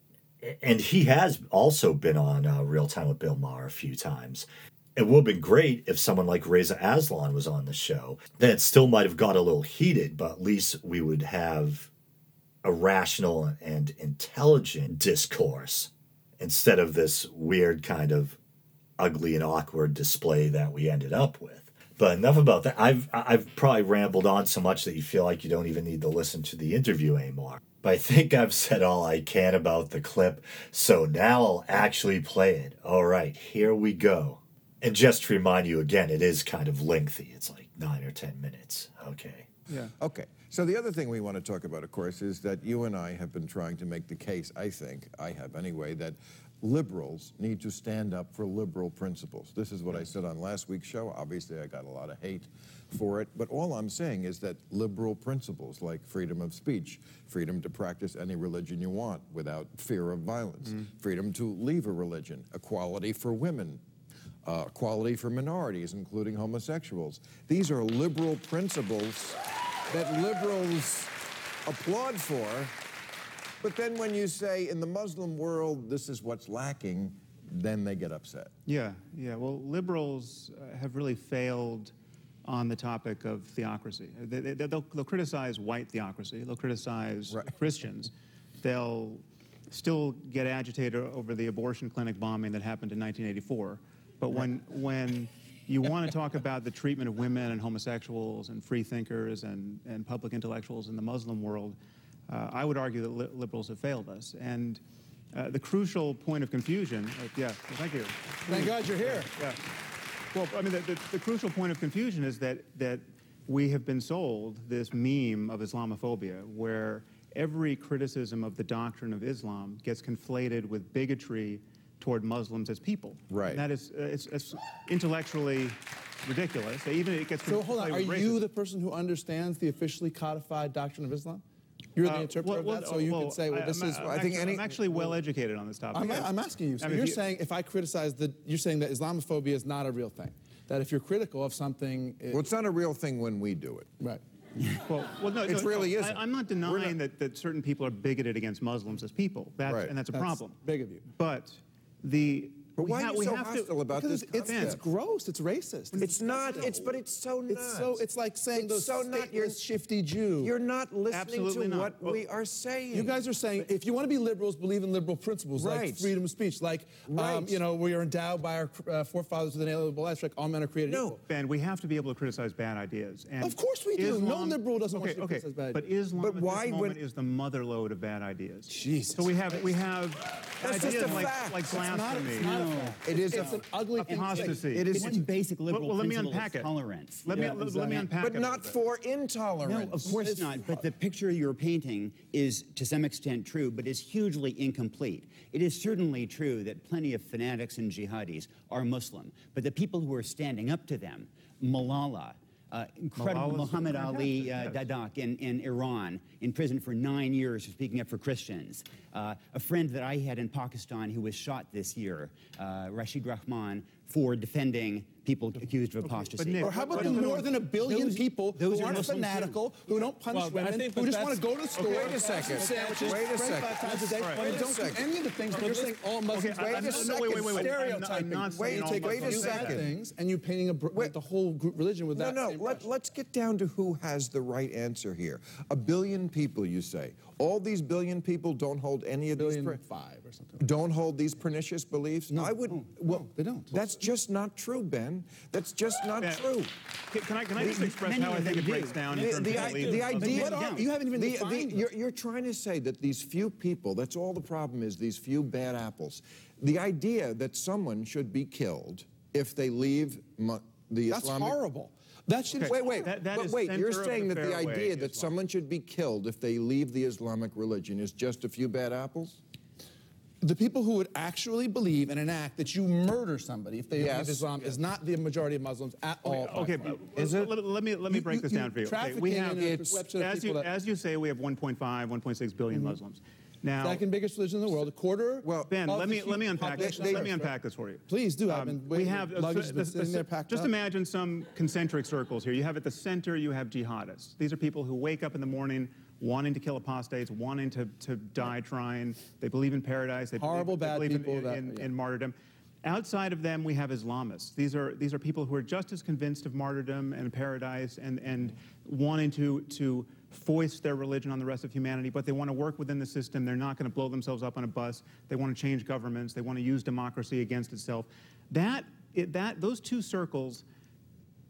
and he has also been on uh, Real Time with Bill Maher a few times. It would have been great if someone like Reza Aslan was on the show. Then it still might have got a little heated, but at least we would have a rational and intelligent discourse instead of this weird kind of ugly and awkward display that we ended up with. But enough about that. I've I've probably rambled on so much that you feel like you don't even need to listen to the interview anymore. But I think I've said all I can about the clip, so now I'll actually play it. All right, here we go. And just to remind you again, it is kind of lengthy. It's like nine or ten minutes. Okay. Yeah. Okay. So the other thing we want to talk about, of course, is that you and I have been trying to make the case, I think, I have anyway, that liberals need to stand up for liberal principles. This is what I said on last week's show. Obviously, I got a lot of hate for it, but all I'm saying is that liberal principles like freedom of speech, freedom to practice any religion you want without fear of violence, mm. freedom to leave a religion, equality for women, uh, equality for minorities, including homosexuals. These are liberal principles that liberals applaud for. But then when you say in the Muslim world, this is what's lacking, then they get upset. Yeah, yeah. Well, liberals uh, have really failed on the topic of theocracy. They, will they, they'll criticize white theocracy, they'll criticize right. Christians, they'll still get agitated over the abortion clinic bombing that happened in 1984. But when, when you want to talk about the treatment of women and homosexuals and free thinkers and, and public intellectuals in the Muslim world, uh, I would argue that li liberals have failed us. And uh, the crucial point of confusion, uh, yeah, thank you. Thank God you're here. Yeah. Well, I mean, the, the, the, crucial point of confusion is that, that we have been sold this meme of Islamophobia where every criticism of the doctrine of Islam gets conflated with bigotry toward Muslims as people. Right. And that is uh, it's, it's, intellectually ridiculous. Even it gets. So hold on. Are you the person who understands the officially codified doctrine of Islam? You're the uh, interpreter well, of that, so you well, can say, well, this I'm, is. I'm i think actually, any, I'm actually well educated on this topic. I'm, I'm asking you. So I mean, you're you, saying if I criticize the, you're saying that Islamophobia is not a real thing. That if you're critical of something, it, well, it's not a real thing when we do it. Right. well, well, no, it no, really no, isn't. I, am not denying not, that, that certain people are bigoted against Muslims as people, that's, right. and that's a that's problem. Big of you. But the but why are you so hostile to, about this? It's, it's, gross. It's racist. It's, it's not. It's but it's so not. It's so. It's like saying it's those so not. You're shifty Jew. You're not listening Absolutely to not. what well, we are saying. You guys are saying if you want to be liberals, believe in liberal principles right. like freedom of speech, like um, right. um, you know we are endowed by our uh, forefathers with an inalienable rights, like all men are created no. equal. Ben, we have to be able to criticize bad ideas. And of course we do. Islam, no liberal doesn't okay, want to okay, criticize bad But Islam but at why this moment would, is the mother lode of bad ideas. Jesus. So we have we have ideas just a like, like blasphemy. It's it's a It is a, an ugly thing. to. Apostasy. It is- It's basic liberal well, let me principle of unpack it. tolerance. Let me Yeah, let, is let me unpack but it. a not for intolerance. No, of course not. But the picture you're painting is to some extent true, but is hugely incomplete. It is certainly true that plenty of fanatics and jihadis are Muslim, but the people who are standing up to them, Malala, uh, incredible Malala's Muhammad Ali uh, yes. Dadkhah in, in Iran, in prison for nine years for speaking up for Christians. Uh, a friend that I had in Pakistan who was shot this year, uh, Rashid Rahman, for defending people accused of apostasy. Nick, Or how about the more than a billion those- people those who are aren't Muslims too. fanatical, who don't punch Well, women, think who just want to go to the store, wait a second. get sandwiches, Wait a pray second. five times a day, Right. and Wait a don't do second. any of the things that you're saying all Muslims Okay, do. I- Wait a no, second. wait, wait, wait, wait. I'm not- Stereotyping. I'm not Wait, saying all take- wait a Muslims you do bad second. things, and you're painting a, br- Wait. the whole group religion with No, that no. same Let, brush. let's get down to who has the right answer here. A billion people, you say. All these billion people don't hold any of billion these. five or something. don't hold these pernicious beliefs. No, I would. no, well, no, they don't. That's just not true, Ben. That's just not Yeah. true. Can, can I can I just The- express how I think it breaks do. down in The, terms the, of i- beliefs? the idea, What are- you haven't even the, defined the, them. you're, you're trying to say that these few people, that's all the problem is, these few bad apples. The idea that someone should be killed if they leave mu- the That's Islamic... horrible. That should Wait, wait, That- that but wait, you're saying the that the idea that Islam. someone should be killed if they leave the Islamic religion is just a few bad apples? The people who would actually believe and enact that you murder somebody if they Yes, leave Islam yes. is not the majority of Muslims at all. Okay, by but Is it? Let, let me let me You- break you- this you down for you. Okay, we have it's- as you that- as you say, we have 1.5, 1.6 billion mm-hmm. Muslims. Now, Second biggest religion in the world, a quarter. Well, Ben, of let me let me unpack this. Let me of unpack this for you. Please do. I've um, been we waiting. have Luggage has been the- sitting there packed just up. imagine some concentric circles here. You have at the center, you have jihadists. These are people who wake up in the morning wanting to kill apostates, wanting to, to die trying. They believe in paradise. They Horrible, believe, bad they believe people in, that- in, yeah. in martyrdom. Outside of them, we have Islamists. These are these are people who are just as convinced of martyrdom and paradise and and wanting to to foist their religion on the rest of humanity, but they want to work within the system. They're not going to blow themselves up on a bus. They want to change governments. They want to use democracy against itself. That it, that those two circles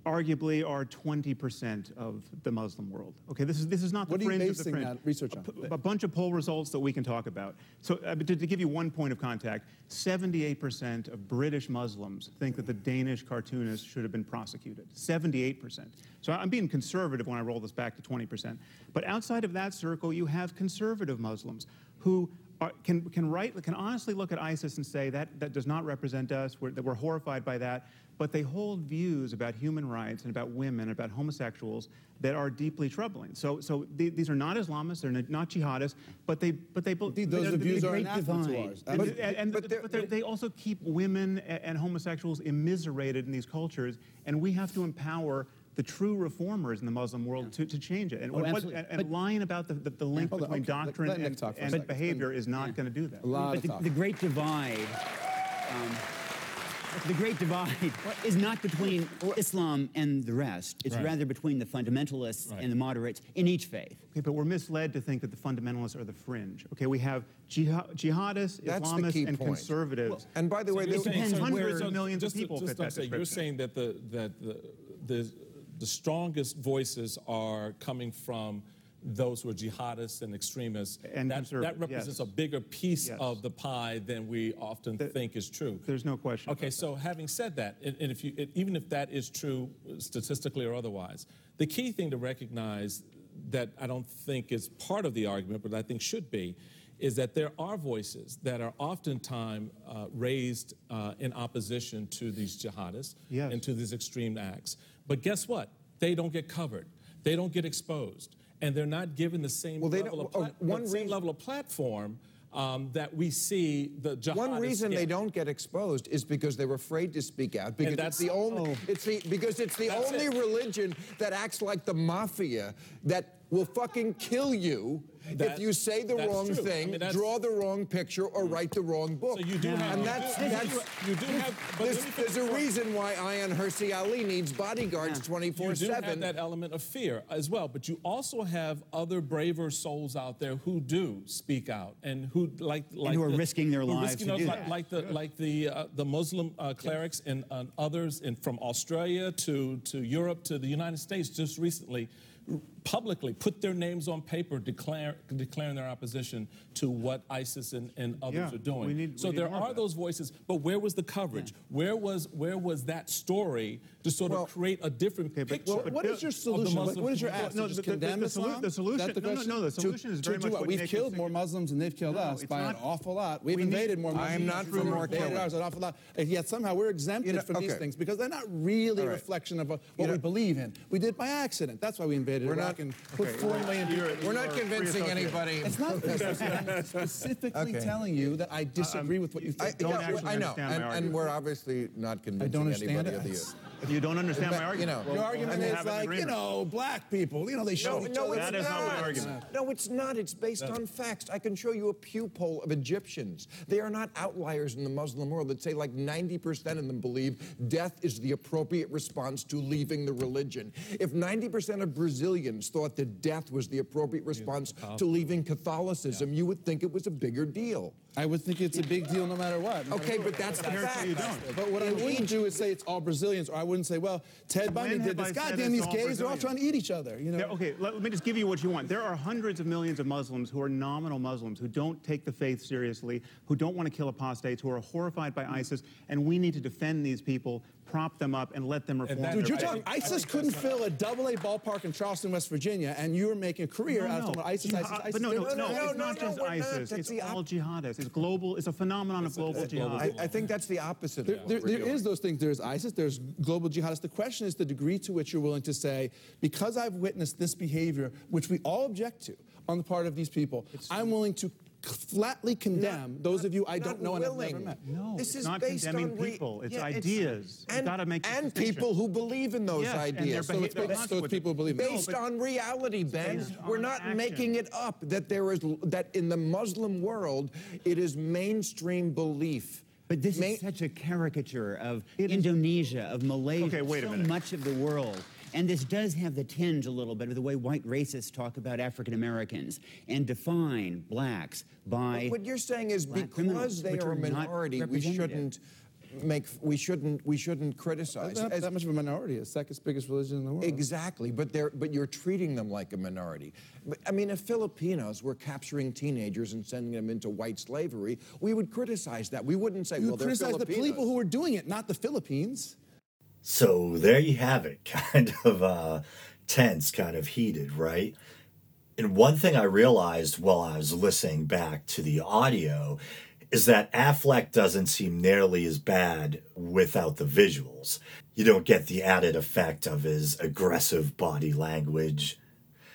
arguably are 20% of the Muslim world. Okay, this is this is not the What are you fringe of the basing that research on? A, a bunch of poll results that we can talk about. So uh, to, to give you one point of contact, 78% of British Muslims think that the Danish cartoonist should have been prosecuted. 78%. So I'm being conservative when I roll this back to 20%. But outside of that circle, you have conservative Muslims who are, can, can, right, can honestly look at ISIS and say that, that does not represent us, we're, that we're horrified by that, but they hold views about human rights and about women, and about homosexuals that are deeply troubling. So, so the- these are not Islamists, they're not jihadists, but they, but they, Those they- views they- are great anathema to divide. ours. and, But- and- but but, they also keep women and homosexuals immiserated in these cultures, and we have to empower the true reformers in the Muslim world to, to change it. And, Oh, what- absolutely. and, and But- lying about the, the, the link Hold on, between okay. Doctrine let Nick and, talk and behavior is not going to do that. A lot But of the, talk. the great divide, um, the great divide is not between Islam and the rest. It's Right. rather between the fundamentalists Right. and the moderates in each faith. Okay, but we're misled to think that the fundamentalists are the fringe. Okay, we have jihad, jihadists, That's Islamists, and point. conservative. And by the way, You're depends so- where- Hundreds of millions of just to- people just fit that say, You're saying that the that the, the the strongest voices are coming from those who are jihadists and extremists. And that, that represents yes. a bigger piece Yes. of the pie than we often think is true. There's no question Okay, so having said that, and, and if you, it, even if that is true statistically or otherwise, the key thing to recognize that I don't think is part of the argument, but I think should be, is that there are voices that are oftentimes uh, raised uh, in opposition to these jihadists Yes. and to these extreme acts. But guess what? They don't get covered. They don't get exposed, and they're not given the same Well, they level of don't- plat- uh, one same reason- level of platform um, that we see the jihadists One reason get. they don't get exposed is because they're afraid to speak out. Because that's- it's the only oh. it's the because it's the That's only it. religion that acts like the mafia that will fucking kill you That- if you say the wrong true. I thing, mean, draw the wrong picture, or write the wrong book. So you do have- and that's do- you that's you do have- but there's, there's a reason why Ayaan Hirsi Ali needs bodyguards You twenty four do have seven. that element of fear as well, but you also have other braver souls out there who do speak out and who like like who are the- risking their lives risking to those- do like, that. like the like the uh, the Muslim uh, clerics and, and others in, from Australia to to Europe to the United States just recently publicly put their names on paper declare, declaring their opposition to what ISIS and, and others Yeah, are doing. need- so there are those voices, but where was the coverage? Where was where was that story to sort Well- of create a different Okay, but- picture? well, What is your of the solution? What, what is your community? ask? No, just the- the- condemn the solu- Islam? the solution- Is the no, no, no, the To- solution is to very do much what? what We've killed more. Muslims than they've killed No, us it's by an awful lot. We've We need- invaded more I'm not than for we've more invaded killing. an awful lot. And yet somehow we're exempted You know, from these things because they're not really a reflection of uh, what we believe in. We did by accident. That's why we invaded Iraq not- and put okay, four well, million people. you're- We're not convincing associate. anybody. It's not I'm specifically Okay. telling you that I disagree with what you I, think. don't yeah, actually I know, understand my and, and we're obviously not convincing don't understand anybody it. of the. You don't understand my You argument. know, Well, Your argument have is like, you know, black people, you know, they show No, each no, other. it's That is not my argument. No, it's not. It's based on facts. I can show you a Pew poll of Egyptians. They are not outliers in the Muslim world that say like 90% of them believe death is the appropriate response to leaving the religion. If 90% of Brazilians thought that death was the appropriate response to leaving Catholicism, you would think it was a bigger deal. I would think it's a big deal no matter what. no matter Okay, who. but that's the fact. you don't. But what I wouldn't do is say it's all Brazilians, or I wouldn't say, well, Ted Bundy did this. I said God damn, these gays, they're all trying to eat each other. You know? There- okay, let, let me just give you what you want. There are hundreds of millions of Muslims who are nominal Muslims, who don't take the faith seriously, who don't want to kill apostates, who are horrified by ISIS, and we need to defend these people, prop them up, and let them reform. Dude, you're talking. I ISIS think couldn't fill a double A ballpark in Charleston, West Virginia, and you were making a career No, out of no. ISIS, ISIS, ISIS. But no, no, They're- no, no, it's no, not no, just we're not. ISIS. It's all op- jihadists. It's global. It's a phenomenon of global it's global jihad. I, I think that's the opposite There, of there, what we're there doing. is those things. There's ISIS. There's global jihadists. The question is the degree to which you're willing to say, because I've witnessed this behavior, which we all object to on the part of these people, I'm willing to flatly condemn those of you I don't know and have never met. No, This it's is not based condemning on re- people. It's Yeah, ideas. You and, gotta make and people who believe in those Yes, and their ideas. So behavior- let's make They're people believe it. based No, on reality, Ben. Based We're on not action. making it up that there is that in the Muslim world it is mainstream belief. But this Main- is such a caricature of It is- Indonesia, of Malaysia, Okay, wait a so minute. much of the world. And this does have the tinge a little bit of the way white racists talk about African Americans and define blacks by. What you're saying is black because criminals, they which are a minority, we shouldn't make we shouldn't we shouldn't criticize. It's not As- that much of a minority. It's the second biggest religion in the world. Exactly, but they're but you're treating them like a minority. But, I mean, if Filipinos were capturing teenagers and sending them into white slavery, we would criticize that. We wouldn't say, You well, they're criticize the people who were doing it, not the Philippines. So there you have it, kind of uh, tense, kind of heated, right? And one thing I realized while I was listening back to the audio is that Affleck doesn't seem nearly as bad without the visuals. You don't get the added effect of his aggressive body language,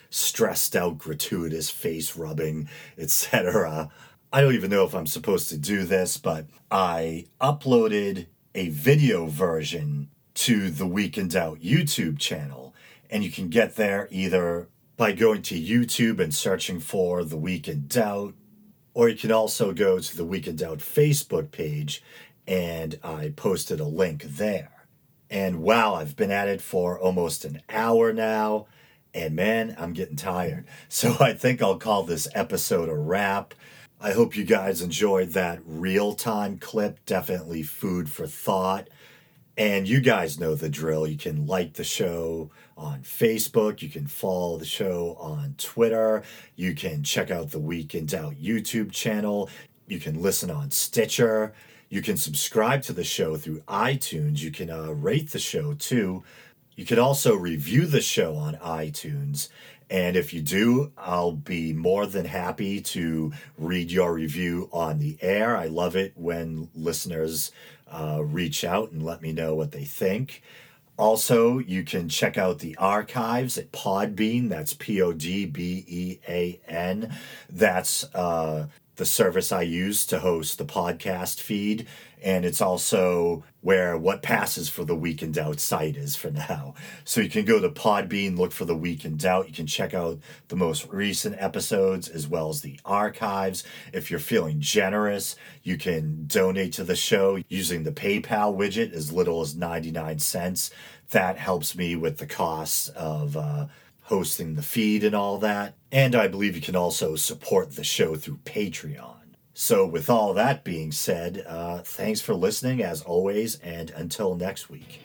stressed out, gratuitous face rubbing, etc. I don't even know if I'm supposed to do this, but I uploaded a video version to the Week in Doubt YouTube channel, and you can get there either by going to YouTube and searching for The Week in Doubt, or you can also go to the Week in Doubt Facebook page, and I posted a link there. And wow, I've been at it for almost an hour now. And man, I'm getting tired. So I think I'll call this episode a wrap. I hope you guys enjoyed that real time clip. Definitely food for thought. And you guys know the drill. You can like the show on Facebook. You can follow the show on Twitter. You can check out the Week in Doubt YouTube channel. You can listen on Stitcher. You can subscribe to the show through iTunes. You can uh, rate the show too. You can also review the show on iTunes. And if you do, I'll be more than happy to read your review on the air. I love it when listeners uh, reach out and let me know what they think. Also, you can check out the archives at Podbean. That's P O D B E A N. That's uh, the service I use to host the podcast feed. And it's also where What Passes for the Week in Doubt site is for now. So you can go to Podbean, look for the Week in Doubt. You can check out the most recent episodes as well as the archives. If you're feeling generous, you can donate to the show using the PayPal widget as little as 99 cents. That helps me with the costs of uh, hosting the feed and all that. And I believe you can also support the show through Patreon. So, with all that being said, uh, thanks for listening as always, and until next week.